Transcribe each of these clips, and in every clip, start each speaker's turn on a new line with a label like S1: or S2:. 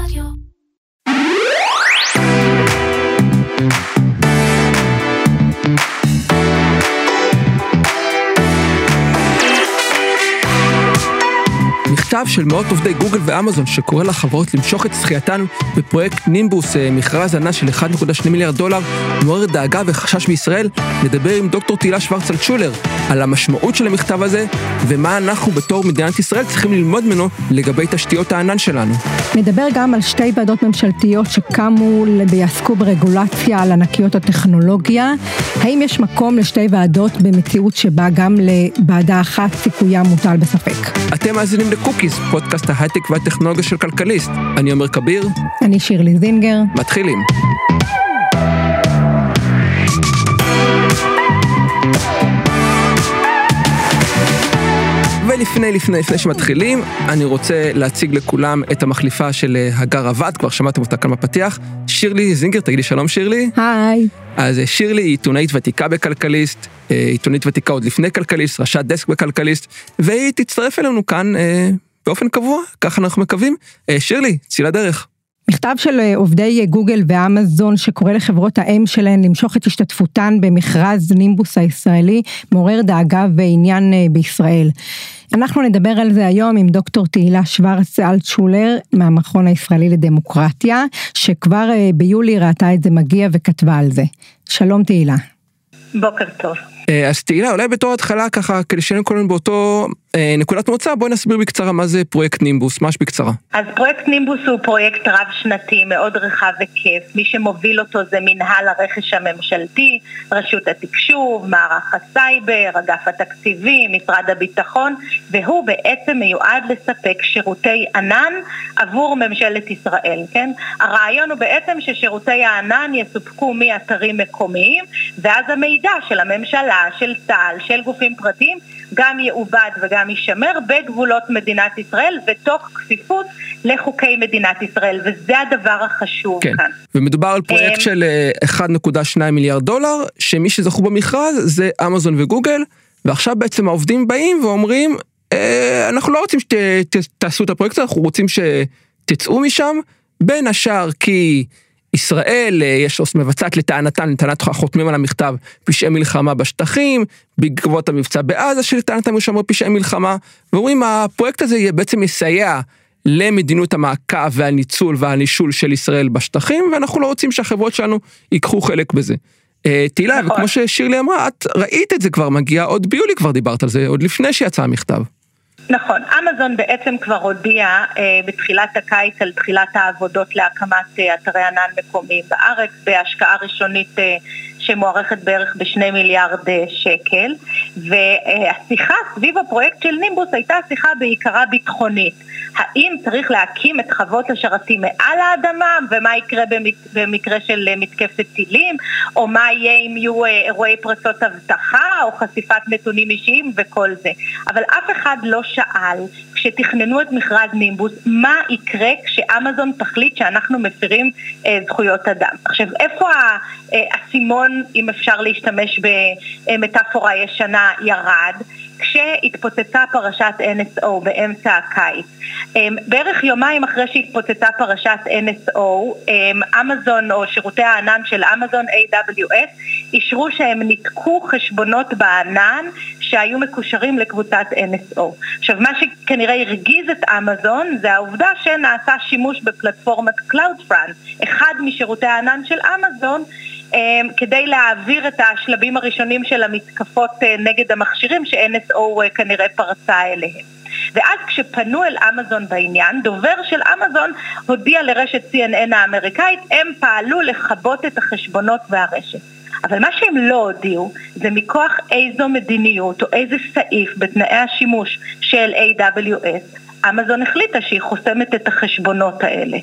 S1: Radio.
S2: מכתב של מאות עובדי גוגל ואמזון שקורא לחברות למשוך את זכייתן בפרויקט נימבוס, אה, מכרז ענן של 1.2 מיליארד דולר, מעורר דאגה וחשש בישראל, נדבר עם דוקטור תהילה שוורצלד-שולר על המשמעות של המכתב הזה, ומה אנחנו בתור מדינת ישראל צריכים ללמוד ממנו לגבי תשתיות הענן שלנו.
S3: נדבר גם על שתי ועדות ממשלתיות שקמו ויעסקו ברגולציה על ענקיות הטכנולוגיה. האם יש מקום לשתי ועדות במציאות שבה גם לוועדה אחת סיכויה מוטל בספק?
S2: אתם מאזינים לקוקיס, פודקאסט ההייטק והטכנולוגיה של כלכליסט. אני עומר כביר,
S3: אני שירלי זינגר.
S2: מתחילים. ולפני, לפני, לפני שמתחילים, אני רוצה להציג לכולם את המחליפה של אה, הגר עבד, כבר שמעתם אותה כאן בפתיח. שירלי זינגר, תגידי שלום שירלי.
S3: היי.
S2: אז אה, שירלי היא עיתונאית ותיקה בכלכליסט, אה, עיתונאית ותיקה עוד לפני כלכליסט, ראשת דסק בכלכליסט, והיא תצטרף אלינו כאן באופן קבוע, ככה אנחנו מקווים. אה, שירלי, צאי לדרך.
S3: מכתב של אה, עובדי גוגל ואמזון שקורא לחברות האם שלהן למשוך את השתתפותן במכרז נימבוס הישראלי מעורר דאגה ועניין אה, בישראל. אנחנו נדבר על זה היום עם דוקטור תהילה שוורץ אלטשולר מהמכון הישראלי לדמוקרטיה, שכבר אה, ביולי ראתה את זה מגיע וכתבה על זה. שלום תהילה.
S4: בוקר טוב.
S2: אה, אז תהילה, אולי בתור התחלה ככה, כדי שיהיה לנו באותו אה, נקודת מוצא, בואי נסביר בקצרה מה זה פרויקט נימבוס, ממש בקצרה.
S4: אז פרויקט נימבוס הוא פרויקט רב-שנתי מאוד רחב וכיף. מי שמוביל אותו זה מנהל הרכש הממשלתי, רשות התקשוב, מערך הסייבר, אגף התקציבים, משרד הביטחון, והוא בעצם מיועד לספק שירותי ענן עבור ממשלת ישראל, כן? הרעיון הוא בעצם ששירותי הענן יסופקו מאתרים מקומיים, ואז המידע של הממשלה, של צה"ל, של גופים פרטיים, גם יעובד וגם יישמר בגבולות מדינת ישראל ותוך כפיפות לחוקי מדינת ישראל, וזה הדבר החשוב
S2: כן,
S4: כאן.
S2: ומדובר על פרויקט
S4: אמ,
S2: של אה, 1.2 מיליארד דולר, שמי שזכו במכרז זה אמזון וגוגל, ועכשיו בעצם העובדים באים ואומרים, אה, אנחנו לא רוצים שתעשו את הפרויקט הזה, אנחנו רוצים שתצאו משם, בין השאר כי ישראל, אה, יש עו"ס מבצעת לטענתן, לטענת החותמים על המכתב, פשעי מלחמה בשטחים, בעקבות המבצע בעזה שלטענתם יש שם פשעי מלחמה, ואומרים הפרויקט הזה בעצם יסייע למדיניות המעקב והניצול והנישול של ישראל בשטחים, ואנחנו לא רוצים שהחברות שלנו ייקחו חלק בזה. אה, תהילה,
S4: נכון.
S2: וכמו ששירלי אמרה, את ראית את זה כבר מגיע, עוד ביולי כבר דיברת על זה, עוד לפני שיצא המכתב.
S4: נכון, אמזון בעצם כבר הודיעה אה, בתחילת הקיץ על תחילת העבודות להקמת אה, אתרי ענן מקומיים בארץ בהשקעה ראשונית אה, שמוערכת בערך בשני מיליארד אה, שקל והשיחה סביב הפרויקט של נימבוס הייתה שיחה בעיקרה ביטחונית האם צריך להקים את חוות השרתים מעל האדמה ומה יקרה במק- במקרה של אה, מתקפת טילים או מה יהיה אם יהיו אה, אירועי פרצות אבטחה או חשיפת נתונים אישיים וכל זה אבל אף אחד לא שאל כשתכננו את מכרז נימבוס מה יקרה כשאמזון תחליט שאנחנו מפירים זכויות אדם. עכשיו איפה האסימון אם אפשר להשתמש במטאפורה ישנה ירד? כשהתפוצצה פרשת NSO באמצע הקיץ. אמ, בערך יומיים אחרי שהתפוצצה פרשת NSO, אמ, אמזון או שירותי הענן של אמזון AWS אישרו שהם ניתקו חשבונות בענן שהיו מקושרים לקבוצת NSO. עכשיו מה שכנראה הרגיז את אמזון זה העובדה שנעשה שימוש בפלטפורמת CloudFront, אחד משירותי הענן של אמזון אמ, כדי להעביר את השלבים הראשונים של המתקפות אה, נגד המכשירים ש-NSO אה, כנראה פרצה אליהם. ואז כשפנו אל אמזון בעניין, דובר של אמזון הודיע לרשת CNN האמריקאית, הם פעלו לכבות את החשבונות והרשת. אבל מה שהם לא הודיעו זה מכוח איזו מדיניות או איזה סעיף בתנאי השימוש של AWS אמזון החליטה שהיא חוסמת את החשבונות האלה.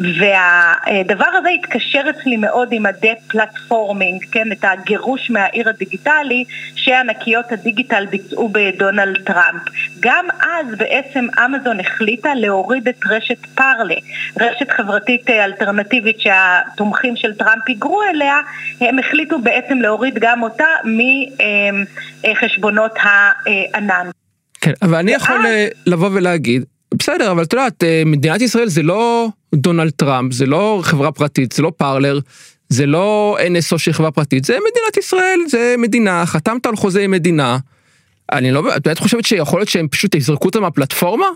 S4: והדבר הזה התקשר אצלי מאוד עם ה de-platforming, כן, את הגירוש מהעיר הדיגיטלי שענקיות הדיגיטל ביצעו בדונלד טראמפ. גם אז בעצם אמזון החליטה להוריד את רשת Parler, רשת חברתית אה, אלטרנטיבית שהתומכים של טראמפ היגרו אליה, הם החליטו בעצם להוריד גם אותה מחשבונות הענן.
S2: כן, אבל אני יכול אה, לבוא ולהגיד, בסדר, אבל את יודעת, אה, מדינת ישראל זה לא, דונלד טראמפ, זה לא חברה פרטית, זה לא פארלר, זה לא NSO של חברה פרטית, זה מדינת ישראל, זה מדינה, חתמת על חוזה עם מדינה. אני לא, את באמת חושבת שיכול להיות שהם פשוט יזרקו אותה מהפלטפורמה?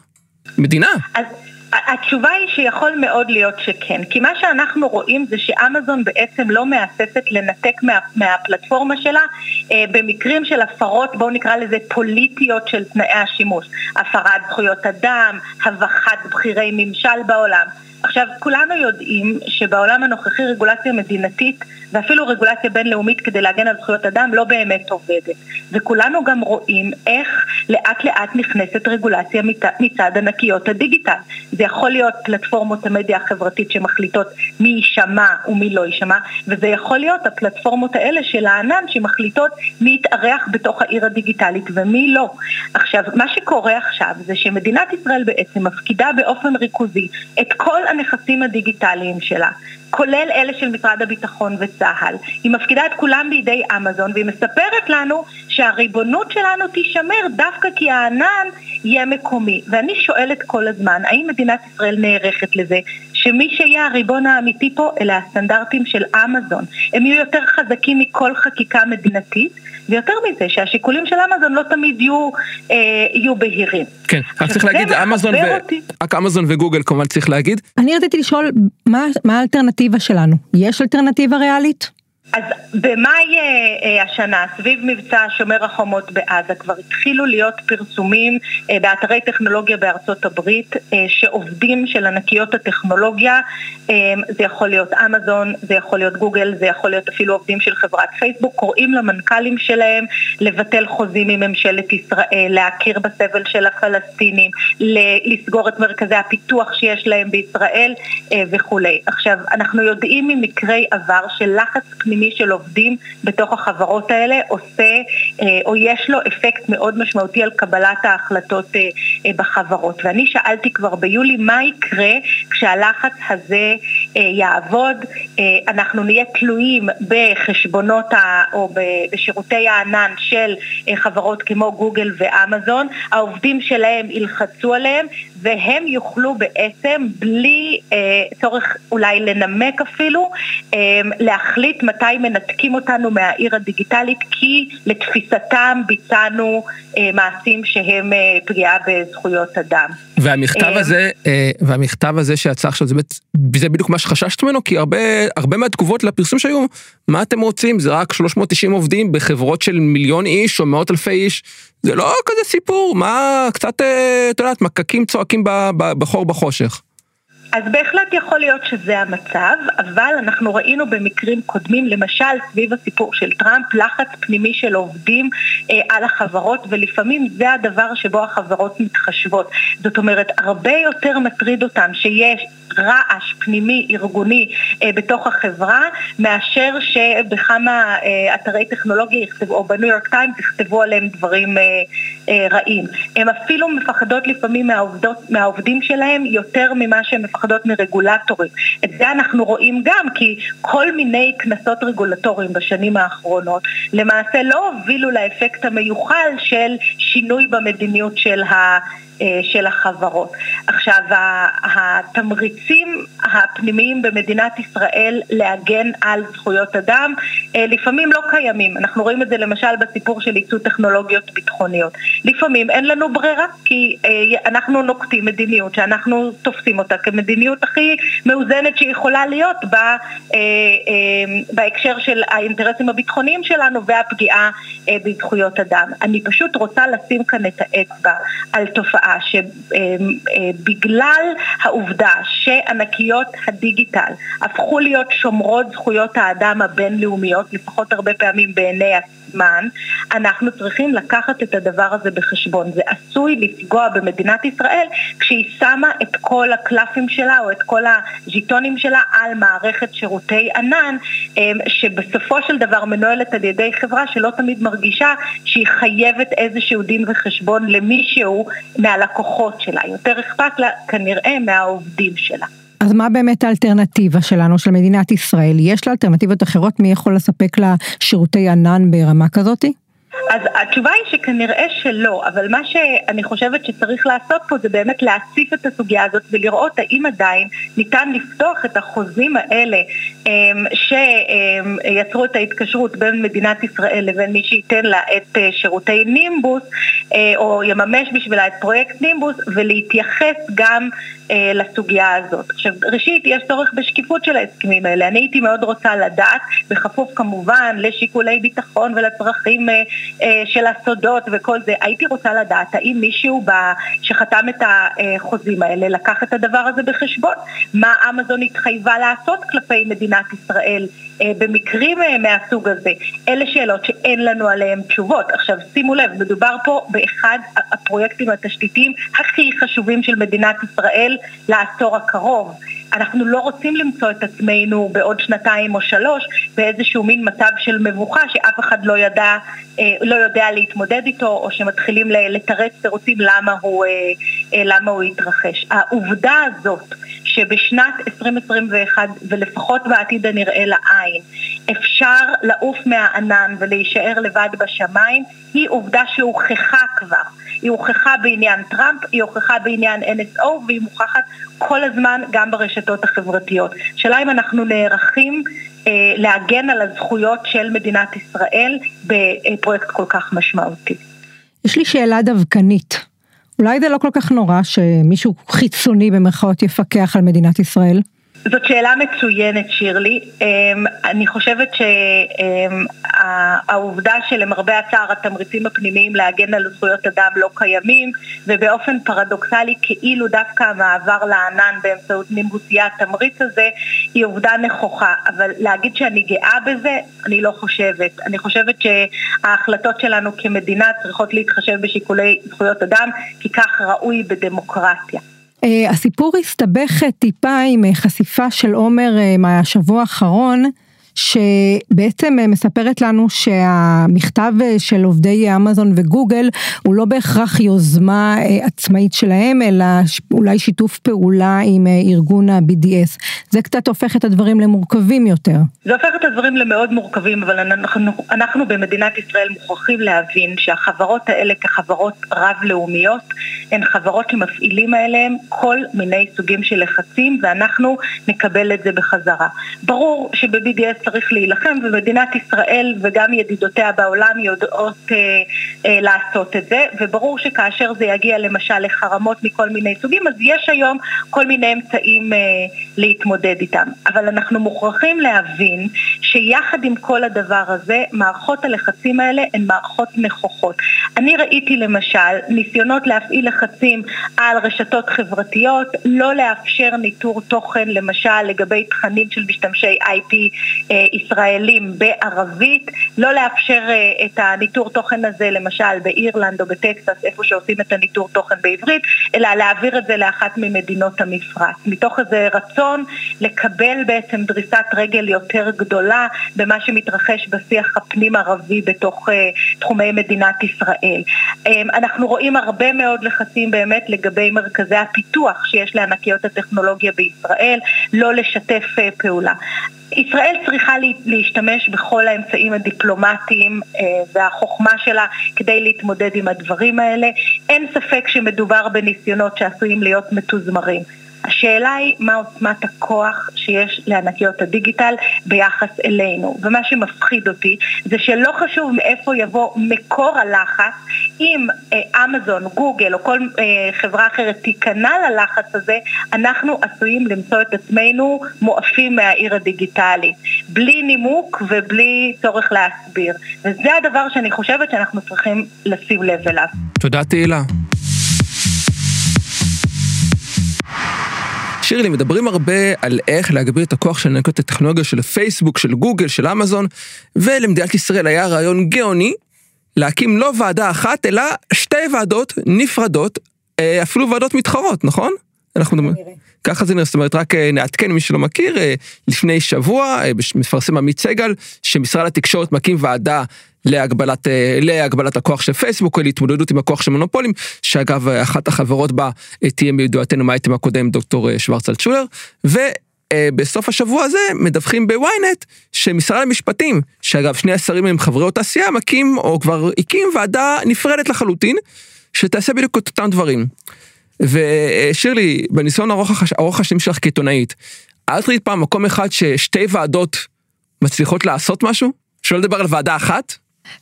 S2: מדינה.
S4: התשובה היא שיכול מאוד להיות שכן, כי מה שאנחנו רואים זה שאמזון בעצם לא מהססת לנתק מה, מהפלטפורמה שלה אה, במקרים של הפרות, בואו נקרא לזה פוליטיות של תנאי השימוש, הפרת זכויות אדם, הבכת בכירי ממשל בעולם. עכשיו, כולנו יודעים שבעולם הנוכחי רגולציה מדינתית ואפילו רגולציה בינלאומית כדי להגן על זכויות אדם לא באמת עובדת. וכולנו גם רואים איך לאט לאט נכנסת רגולציה מצד ענקיות הדיגיטל. זה יכול להיות פלטפורמות המדיה החברתית שמחליטות מי יישמע ומי לא יישמע, וזה יכול להיות הפלטפורמות האלה של הענן שמחליטות מי יתארח בתוך העיר הדיגיטלית ומי לא. עכשיו, מה שקורה עכשיו זה שמדינת ישראל בעצם מפקידה באופן ריכוזי את כל הנכסים הדיגיטליים שלה. כולל אלה של משרד הביטחון וצה"ל. היא מפקידה את כולם בידי אמזון והיא מספרת לנו שהריבונות שלנו תישמר דווקא כי הענן יהיה מקומי. ואני שואלת כל הזמן, האם מדינת ישראל נערכת לזה שמי שיהיה הריבון האמיתי פה אלה הסטנדרטים של אמזון. הם יהיו יותר חזקים מכל חקיקה מדינתית ויותר מזה, שהשיקולים של אמזון לא תמיד יהיו, אה, יהיו בהירים.
S2: כן, רק צריך להגיד, אמזון, ו... רק אמזון וגוגל כמובן צריך להגיד.
S3: אני רציתי לשאול, מה, מה האלטרנטיבה שלנו? יש אלטרנטיבה ריאלית?
S4: אז במאי אה, השנה, סביב מבצע שומר החומות בעזה, כבר התחילו להיות פרסומים אה, באתרי טכנולוגיה בארצות הברית אה, שעובדים של ענקיות הטכנולוגיה, זה יכול להיות אמזון, זה יכול להיות גוגל, זה יכול להיות אפילו עובדים של חברת פייסבוק, קוראים למנכ"לים שלהם לבטל חוזים עם ממשלת ישראל, להכיר בסבל של הפלסטינים, לסגור את מרכזי הפיתוח שיש להם בישראל וכולי. עכשיו, אנחנו יודעים ממקרי עבר של לחץ פנימי פנימי של עובדים בתוך החברות האלה עושה אה, או יש לו אפקט מאוד משמעותי על קבלת ההחלטות אה, אה, בחברות. ואני שאלתי כבר ביולי מה יקרה כשהלחץ הזה יעבוד, אנחנו נהיה תלויים בחשבונות ה, או בשירותי הענן של חברות כמו גוגל ואמזון, העובדים שלהם ילחצו עליהם והם יוכלו בעצם בלי צורך אולי לנמק אפילו להחליט מתי מנתקים אותנו מהעיר הדיגיטלית כי לתפיסתם ביצענו אה, מעשים שהם אה, פגיעה בזכויות אדם.
S2: והמכתב אה, הזה, אה, והמכתב הזה שיצא עכשיו, זה, זה בדיוק מה שחששת ממנו, כי הרבה, הרבה מהתגובות לפרסום שהיו, מה אתם רוצים, זה רק 390 עובדים בחברות של מיליון איש או מאות אלפי איש, זה לא כזה סיפור, מה, קצת, אה, את יודעת, מקקים צועקים בחור בחושך.
S4: אז בהחלט יכול להיות שזה המצב, אבל אנחנו ראינו במקרים קודמים, למשל סביב הסיפור של טראמפ, לחץ פנימי של עובדים אה, על החברות, ולפעמים זה הדבר שבו החברות מתחשבות. זאת אומרת, הרבה יותר מטריד אותם שיש רעש פנימי ארגוני אה, בתוך החברה, מאשר שבכמה אה, אתרי טכנולוגיה יכתבו, או בניו יורק טיימס יכתבו עליהם דברים אה, רעים. הן אפילו מפחדות לפעמים מהעובדות, מהעובדים שלהם יותר ממה שהן מפחדות מרגולטורים. את זה אנחנו רואים גם כי כל מיני קנסות רגולטוריים בשנים האחרונות למעשה לא הובילו לאפקט המיוחל של שינוי במדיניות של ה... אה, של החברות. עכשיו, התמריצים הפנימיים במדינת ישראל להגן על זכויות אדם אה, לפעמים לא קיימים. אנחנו רואים את זה למשל בסיפור של ייצוא טכנולוגיות ביטחוניות. לפעמים אין לנו ברירה, כי אה, אנחנו נוקטים מדיניות שאנחנו תופסים אותה כמדיניות הכי מאוזנת שיכולה להיות בה, בהקשר של האינטרסים הביטחוניים שלנו והפגיעה בזכויות אדם. אני פשוט רוצה לשים כאן את האצבע על תופעה. תופעה שבגלל העובדה שענקיות הדיגיטל הפכו להיות שומרות זכויות האדם הבינלאומיות, לפחות הרבה פעמים בעיני זמן, אנחנו צריכים לקחת את הדבר הזה בחשבון. זה עשוי לפגוע במדינת ישראל כשהיא שמה את כל הקלפים שלה או את כל הז'יטונים שלה על מערכת שירותי ענן, אמ, שבסופו של דבר מנוהלת על ידי חברה שלא תמיד מרגישה שהיא חייבת איזשהו דין וחשבון למישהו מהלקוחות שלה. יותר אכפת לה כנראה מהעובדים שלה.
S3: אז מה באמת האלטרנטיבה שלנו, של מדינת ישראל? יש לה אלטרנטיבות אחרות? מי יכול לספק לה שירותי ענן ברמה כזאתי?
S4: אז התשובה היא שכנראה שלא, אבל מה שאני חושבת שצריך לעשות פה זה באמת להציף את הסוגיה הזאת ולראות האם עדיין ניתן לפתוח את החוזים האלה שיצרו את ההתקשרות בין מדינת ישראל לבין מי שייתן לה את אה, שירותי נימבוס אה, או יממש בשבילה את פרויקט נימבוס ולהתייחס גם אה, לסוגיה הזאת. עכשיו, ראשית, יש צורך בשקיפות של ההסכמים האלה. אני הייתי מאוד רוצה לדעת, בכפוף כמובן לשיקולי ביטחון ולצרכים של הסודות וכל זה, הייתי רוצה לדעת האם מישהו שחתם את החוזים האלה לקח את הדבר הזה בחשבון? מה אמזון התחייבה לעשות כלפי מדינת ישראל? אה, במקרים אה, מהסוג הזה. אלה שאלות שאין לנו עליהן תשובות. עכשיו שימו לב, מדובר פה באחד הפרויקטים התשתיתיים הכי חשובים של מדינת ישראל לעשור הקרוב. אנחנו לא רוצים למצוא את עצמנו בעוד שנתיים או שלוש באיזשהו מין מצב של מבוכה שאף אחד לא ידע, אה, לא יודע להתמודד איתו או שמתחילים לתרץ תירוצים למה הוא, למה הוא יתרחש. העובדה הזאת שבשנת 2021 ולפחות בעתיד הנראה לעין אפשר לעוף מהענן ולהישאר לבד בשמיים היא עובדה שהוכחה כבר. היא הוכחה בעניין טראמפ, היא הוכחה בעניין NSO והיא מוכחת כל הזמן גם ברשתות החברתיות. שאלה אם אנחנו נערכים אה, להגן על הזכויות של מדינת ישראל בפרויקט כל כך משמעותי.
S3: יש לי שאלה דווקנית. אולי זה לא כל כך נורא שמישהו חיצוני במרכאות יפקח על מדינת ישראל?
S4: זאת שאלה מצוינת שירלי, אמ, אני חושבת שהעובדה שלמרבה הצער התמריצים הפנימיים להגן על זכויות אדם לא קיימים ובאופן פרדוקסלי כאילו דווקא המעבר לענן באמצעות נימבוס יהיה התמריץ הזה היא עובדה נכוחה, אבל להגיד שאני גאה בזה אני לא חושבת, אני חושבת שההחלטות שלנו כמדינה צריכות להתחשב בשיקולי זכויות אדם כי כך ראוי בדמוקרטיה.
S3: אה, הסיפור הסתבך טיפה עם אה, חשיפה של עומר אה, מהשבוע האחרון. שבעצם מספרת לנו שהמכתב של עובדי אמזון וגוגל הוא לא בהכרח יוזמה עצמאית שלהם, אלא אולי שיתוף פעולה עם ארגון ה-BDS. זה קצת הופך את הדברים למורכבים יותר.
S4: זה הופך את הדברים למאוד מורכבים, אבל אנחנו, אנחנו במדינת ישראל מוכרחים להבין שהחברות האלה כחברות רב-לאומיות, הן חברות שמפעילים עליהן כל מיני סוגים של לחצים, ואנחנו נקבל את זה בחזרה. ברור שב-BDS צריך להילחם, ומדינת ישראל וגם ידידותיה בעולם יודעות אה, אה, לעשות את זה, וברור שכאשר זה יגיע למשל לחרמות מכל מיני סוגים, אז יש היום כל מיני אמצעים אה, להתמודד איתם. אבל אנחנו מוכרחים להבין שיחד עם כל הדבר הזה, מערכות הלחצים האלה הן מערכות נכוחות. אני ראיתי למשל ניסיונות להפעיל לחצים על רשתות חברתיות, לא לאפשר ניטור תוכן למשל לגבי תכנים של משתמשי IP אה, ישראלים בערבית, לא לאפשר אה, את הניטור תוכן הזה למשל באירלנד או בטקסס, איפה שעושים את הניטור תוכן בעברית, אלא להעביר את זה לאחת ממדינות המפרץ. מתוך איזה רצון לקבל בעצם דריסת רגל יותר גדולה במה שמתרחש בשיח הפנים ערבי בתוך uh, תחומי מדינת ישראל. Um, אנחנו רואים הרבה מאוד לחצים באמת לגבי מרכזי הפיתוח שיש לענקיות הטכנולוגיה בישראל, לא לשתף פעולה. ישראל צריכה להשתמש בכל האמצעים הדיפלומטיים אה, והחוכמה שלה כדי להתמודד עם הדברים האלה. אין ספק שמדובר בניסיונות שעשויים להיות מתוזמרים. השאלה היא מה עוצמת הכוח שיש לענקיות הדיגיטל ביחס אלינו. ומה שמפחיד אותי זה שלא חשוב מאיפה יבוא מקור הלחץ, אם אה, אמזון, גוגל או כל אה, חברה אחרת תיכנע ללחץ הזה, אנחנו עשויים למצוא את עצמנו מואפים מהעיר הדיגיטלית. בלי נימוק ובלי צורך להסביר. וזה הדבר שאני חושבת שאנחנו צריכים לשים לב אליו.
S2: תודה תהילה. שירלי, מדברים הרבה על איך להגביר את הכוח של ענקות הטכנולוגיה של פייסבוק, של גוגל, של אמזון, ולמדינת ישראל היה רעיון גאוני להקים לא ועדה אחת, אלא שתי ועדות נפרדות, אה, אפילו ועדות מתחרות, נכון? אנחנו מדברים. ככה זה נראה, זאת אומרת, רק אה, נעדכן מי שלא מכיר, אה, לפני שבוע מפרסם עמית סגל, שמשרד התקשורת מקים ועדה להגבלת, להגבלת הכוח של פייסבוק, להתמודדות עם הכוח של מונופולים, שאגב, אחת החברות בה תהיה מידועתנו מהאייטם הקודם, דוקטור שוורצל צ'ולר, ו... אה, בסוף השבוע הזה מדווחים בוויינט שמשרד המשפטים, שאגב שני השרים הם חברי אותה סיעה, מקים או כבר הקים ועדה נפרדת לחלוטין, שתעשה בדיוק את אותם דברים. ושירלי, בניסיון ארוך השנים שלך כעיתונאית, את ראית פעם מקום אחד ששתי ועדות מצליחות לעשות משהו? שלא לדבר על ועדה אחת?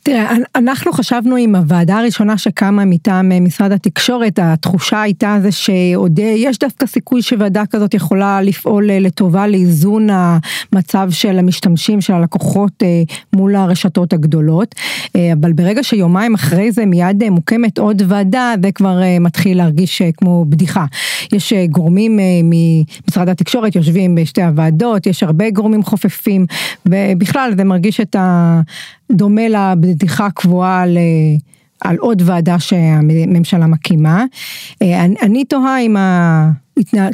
S3: תראה, אנחנו חשבנו עם הוועדה הראשונה שקמה מטעם אה, משרד התקשורת, התחושה הייתה זה שעוד אה, יש דווקא סיכוי שוועדה כזאת יכולה לפעול אה, לטובה לאיזון המצב של המשתמשים, של הלקוחות מול הרשתות הגדולות, אבל ברגע שיומיים אחרי זה מיד מוקמת עוד ועדה, זה כבר מתחיל להרגיש כמו בדיחה. יש גורמים ממשרד התקשורת יושבים בשתי הוועדות, יש הרבה גורמים חופפים, ובכלל זה מרגיש את ה... דומה לבדיחה הקבועה על, על עוד ועדה שהממשלה מקימה. אה, אני, אני תוהה אם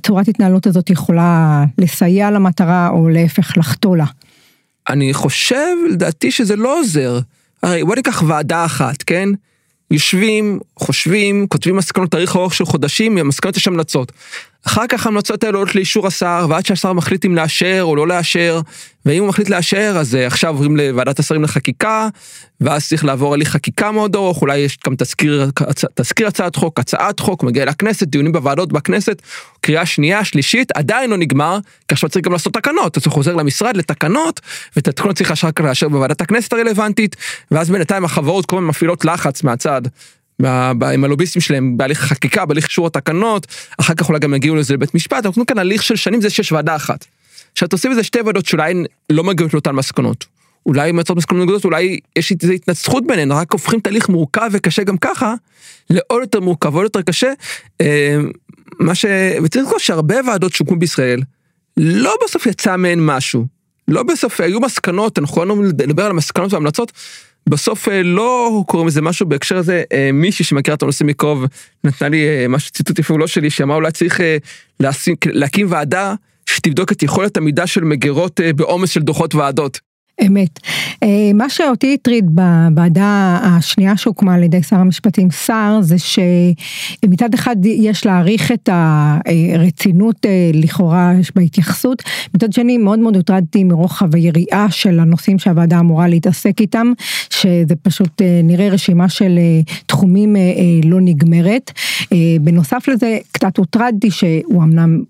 S3: צורת התנהלות הזאת יכולה לסייע למטרה או להפך לחטוא לה.
S2: אני חושב, לדעתי, שזה לא עוזר. הרי בוא ניקח ועדה אחת, כן? יושבים, חושבים, כותבים מסקנות תאריך ארוך של חודשים, מהמסקנות יש המלצות. אחר כך ההמלצות האלה עולות לאישור השר, ועד שהשר מחליט אם לאשר או לא לאשר, ואם הוא מחליט לאשר, אז אה, עכשיו עוברים לוועדת השרים לחקיקה, ואז צריך לעבור הליך חקיקה מאוד ארוך, אולי יש גם תזכיר, תזכיר הצעת חוק, הצעת חוק, מגיע לכנסת, דיונים בוועדות בכנסת, קריאה שנייה, שלישית, עדיין לא נגמר, כי עכשיו צריך גם לעשות תקנות, אז הוא חוזר למשרד לתקנות, ואת התקנות צריך לאשר בוועדת הכנסת הרלוונטית, ואז בינתיים החברות כל הזמן מפעילות לחץ מהצד. עם הלוביסטים שלהם בהליך חקיקה, בהליך אישור התקנות, אחר כך אולי גם יגיעו לזה לבית משפט, אנחנו כאן הליך של שנים זה שיש ועדה אחת. כשאת עושים בזה שתי ועדות שאולי לא מגיעות לאותן מסקנות. אולי מייצרות מסקנות גדולות, אולי יש איזו התנצחות ביניהן, רק הופכים תהליך מורכב וקשה גם ככה, לעוד יותר מורכב, עוד יותר קשה. אה, מה ש... וצריך לזכור שהרבה ועדות שהוקמו בישראל, לא בסוף יצא מהן משהו. לא בסוף, היו מסקנות, אנחנו יכולנו לדבר על המסקנות וההמלצות, בסוף אה, לא קוראים לזה משהו בהקשר הזה, אה, מישהי שמכירה את הנושא מקרוב נתנה לי אה, משהו ציטוט יפה לא שלי, שאמרה אולי צריך להקים ועדה שתבדוק את יכולת המידה של מגירות בעומס של דוחות ועדות.
S3: אמת. אה, מה שאותי הטריד בוועדה השנייה שהוקמה על ידי שר המשפטים סער זה שמצד אחד יש להעריך את הרצינות אה, לכאורה בהתייחסות, מצד שני מאוד מאוד הוטרדתי מרוחב היריעה של הנושאים שהוועדה אמורה להתעסק איתם, שזה פשוט אה, נראה רשימה של תחומים לא נגמרת. בנוסף לזה קצת הוטרדתי שהוא אמנם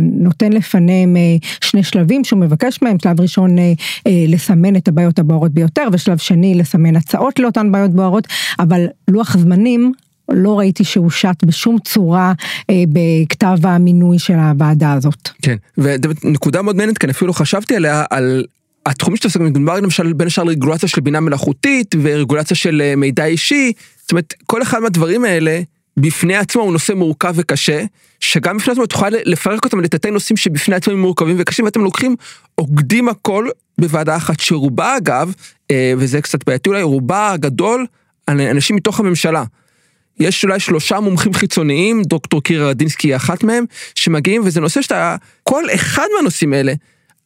S3: נותן לפניהם אה, שני שלבים שהוא מבקש מהם, שלב ראשון אה, לסמן את הבעיות הבוערות ביותר ושלב שני לסמן הצעות לאותן בעיות בוערות, אבל לוח זמנים לא ראיתי שהוא שט בשום צורה אה, בכתב המינוי של הוועדה הזאת.
S2: כן, ונקודה מאוד מעניינת, כי אני אפילו חשבתי עליה, על התחומים שאתה עושה, מדובר למשל בין השאר רגולציה של בינה מלאכותית ורגולציה של מידע אישי, זאת אומרת, כל אחד מהדברים האלה בפני עצמו הוא נושא מורכב וקשה, שגם בפני עצמו את יכולה לפרק אותם לתתי נושאים שבפני עצמם הם מורכבים וקשים, ואתם לוקחים, עוקדים הכל בוועדה אחת, שרובה אגב, אה, וזה קצת בעייתי אולי, רובה הגדול, אנשים מתוך הממשלה. יש אולי שלושה מומחים חיצוניים, דוקטור קירה רדינסקי היא אחת מהם, שמגיעים, וזה נושא שאתה, כל אחד מהנושאים האלה,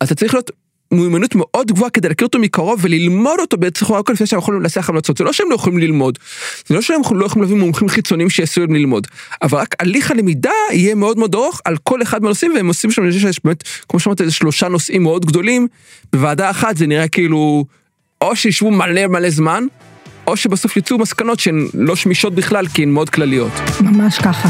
S2: אתה צריך להיות מיומנות מאוד גבוהה כדי להכיר אותו מקרוב וללמוד אותו בצורה הכל לפני שהם יכולים לנסח המלצות. זה לא שהם לא יכולים ללמוד, זה לא שהם לא יכולים להביא מומחים חיצוניים שיעשו להם ללמוד, אבל רק הליך הלמידה יהיה מאוד מאוד ארוך על כל אחד מהנושאים, והם עושים שם, יש באמת, כמו שאמרת, איזה שלושה נושאים מאוד גדולים, בוועדה אחת זה נראה כאילו, או שישבו מלא מלא זמן, או שבסוף יצאו מסקנות שהן לא שמישות בכלל, כי הן מאוד כלליות.
S3: ממש ככה.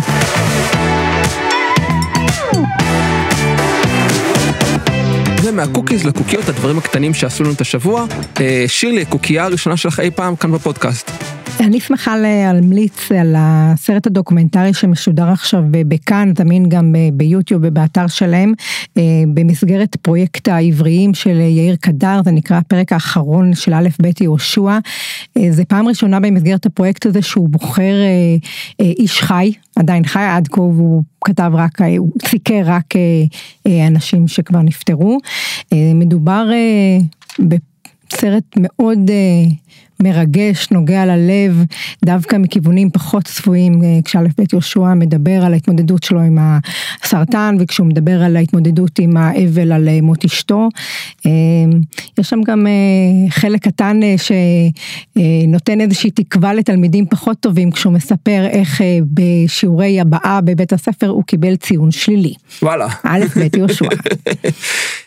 S2: מהקוקיז לקוקיות, הדברים הקטנים שעשו לנו את השבוע. אה, שירלי, הקוקייה הראשונה שלך אי פעם כאן בפודקאסט.
S3: אני שמחה להמליץ על הסרט הדוקומנטרי שמשודר עכשיו בכאן, זמין גם ביוטיוב ובאתר שלהם, אה, במסגרת פרויקט העבריים של יאיר קדר, זה נקרא הפרק האחרון של א' ב' יהושע. אה, זה פעם ראשונה במסגרת הפרויקט הזה שהוא בוחר איש חי, עדיין חי עד כה והוא כתב רק, הוא סיקר רק אנשים שכבר נפטרו. מדובר סרט מאוד מרגש, נוגע ללב, דווקא מכיוונים פחות צפויים, uh, כשא' ב' יהושע מדבר על ההתמודדות שלו עם הסרטן, וכשהוא מדבר על ההתמודדות עם האבל על uh, מות אשתו. Uh, יש שם גם חלק קטן שנותן איזושהי תקווה לתלמידים פחות טובים, כשהוא מספר איך בשיעורי הבאה בבית הספר הוא קיבל ציון שלילי.
S2: וואלה.
S3: א' ב' יהושע.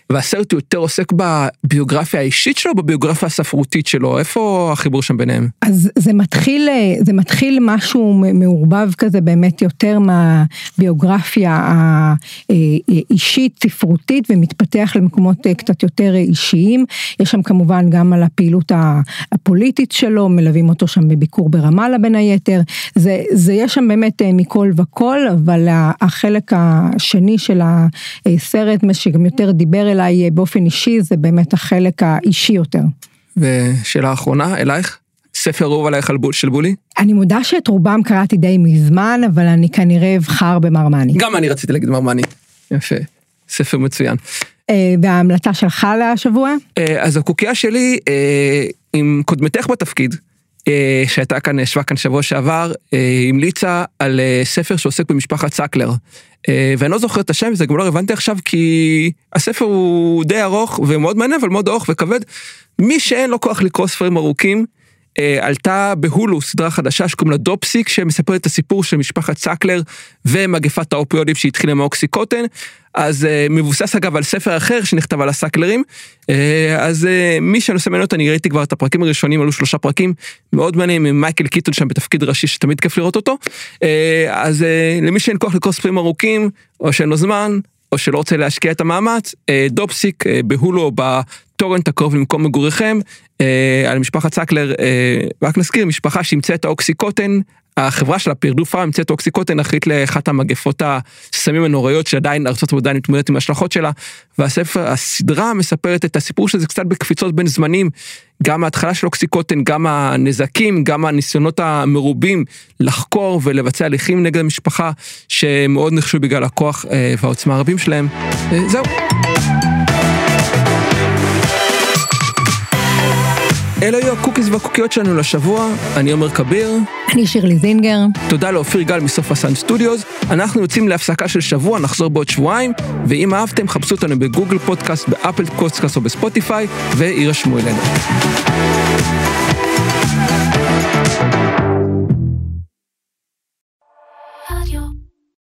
S2: והסרט יותר עוסק בביוגרפיה האישית שלו, בביוגרפיה הספרותית שלו, איפה החיבור שם ביניהם?
S3: אז זה מתחיל, זה מתחיל משהו מעורבב כזה באמת יותר מהביוגרפיה האישית, ספרותית, ומתפתח למקומות קצת יותר אישיים. יש שם כמובן גם על הפעילות הפוליטית שלו, מלווים אותו שם בביקור ברמאללה בין היתר. זה, זה יש שם באמת מכל וכל, אבל החלק השני של הסרט, מה שגם יותר דיבר אליי באופן אישי, זה באמת החלק האישי יותר.
S2: ושאלה אחרונה, אלייך? ספר אהוב עלייך של בולי?
S3: אני מודה שאת רובם קראתי די מזמן, אבל אני כנראה אבחר במרמני.
S2: גם אני רציתי להגיד מרמני. יפה, ספר מצוין.
S3: וההמלצה שלך לשבוע?
S2: אז הקוקייה שלי, עם קודמתך בתפקיד, שהייתה כאן, ישבה כאן שבוע שעבר, המליצה על ספר שעוסק במשפחת סקלר. ואני לא זוכר את השם, זה גם לא הבנתי עכשיו, כי הספר הוא די ארוך ומאוד מעניין, אבל מאוד ארוך וכבד. מי שאין לו כוח לקרוא ספרים ארוכים, עלתה בהולו סדרה חדשה שקוראים לה דופסיק, שמספרת את הסיפור של משפחת סקלר ומגפת האופיודים שהתחילה עם האוקסיקוטן. אז מבוסס אגב על ספר אחר שנכתב על הסקלרים. אז מי שנושא מעניין אותה, אני ראיתי כבר את הפרקים הראשונים, עלו שלושה פרקים מאוד מעניינים עם מייקל קיטון שם בתפקיד ראשי שתמיד כיף לראות אותו. אז למי שאין כוח לקרוא ספרים ארוכים, או שאין לו זמן, או שלא רוצה להשקיע את המאמץ, דופסיק בהולו או בטורנט הקרוב למקום מגוריכם, על משפחת סקלר, רק נזכיר, משפחה שהמצאה את האוקסיקוטן, החברה של הפרדו פארם המצאה את האוקסיקוטן אחרית לאחת המגפות הסמים הנוראיות שעדיין ארצות עדיין מתמודדת עם ההשלכות שלה, והספר, הסדרה מספרת את הסיפור של זה קצת בקפיצות בין זמנים, גם ההתחלה של אוקסיקוטן, גם הנזקים, גם הניסיונות המרובים לחקור ולבצע הליכים נגד המשפחה, שמאוד נחשו בגלל הכוח והעוצמה הרבים שלהם. זהו. אלה היו הקוקיז והקוקיות שלנו לשבוע, אני עומר כביר.
S3: אני שירלי זינגר.
S2: תודה לאופיר גל מסוף הסאן studios. אנחנו יוצאים להפסקה של שבוע, נחזור בעוד שבועיים, ואם אהבתם, חפשו אותנו בגוגל פודקאסט, באפל פודקאסט או בספוטיפיי, והירשמו אלינו. thank you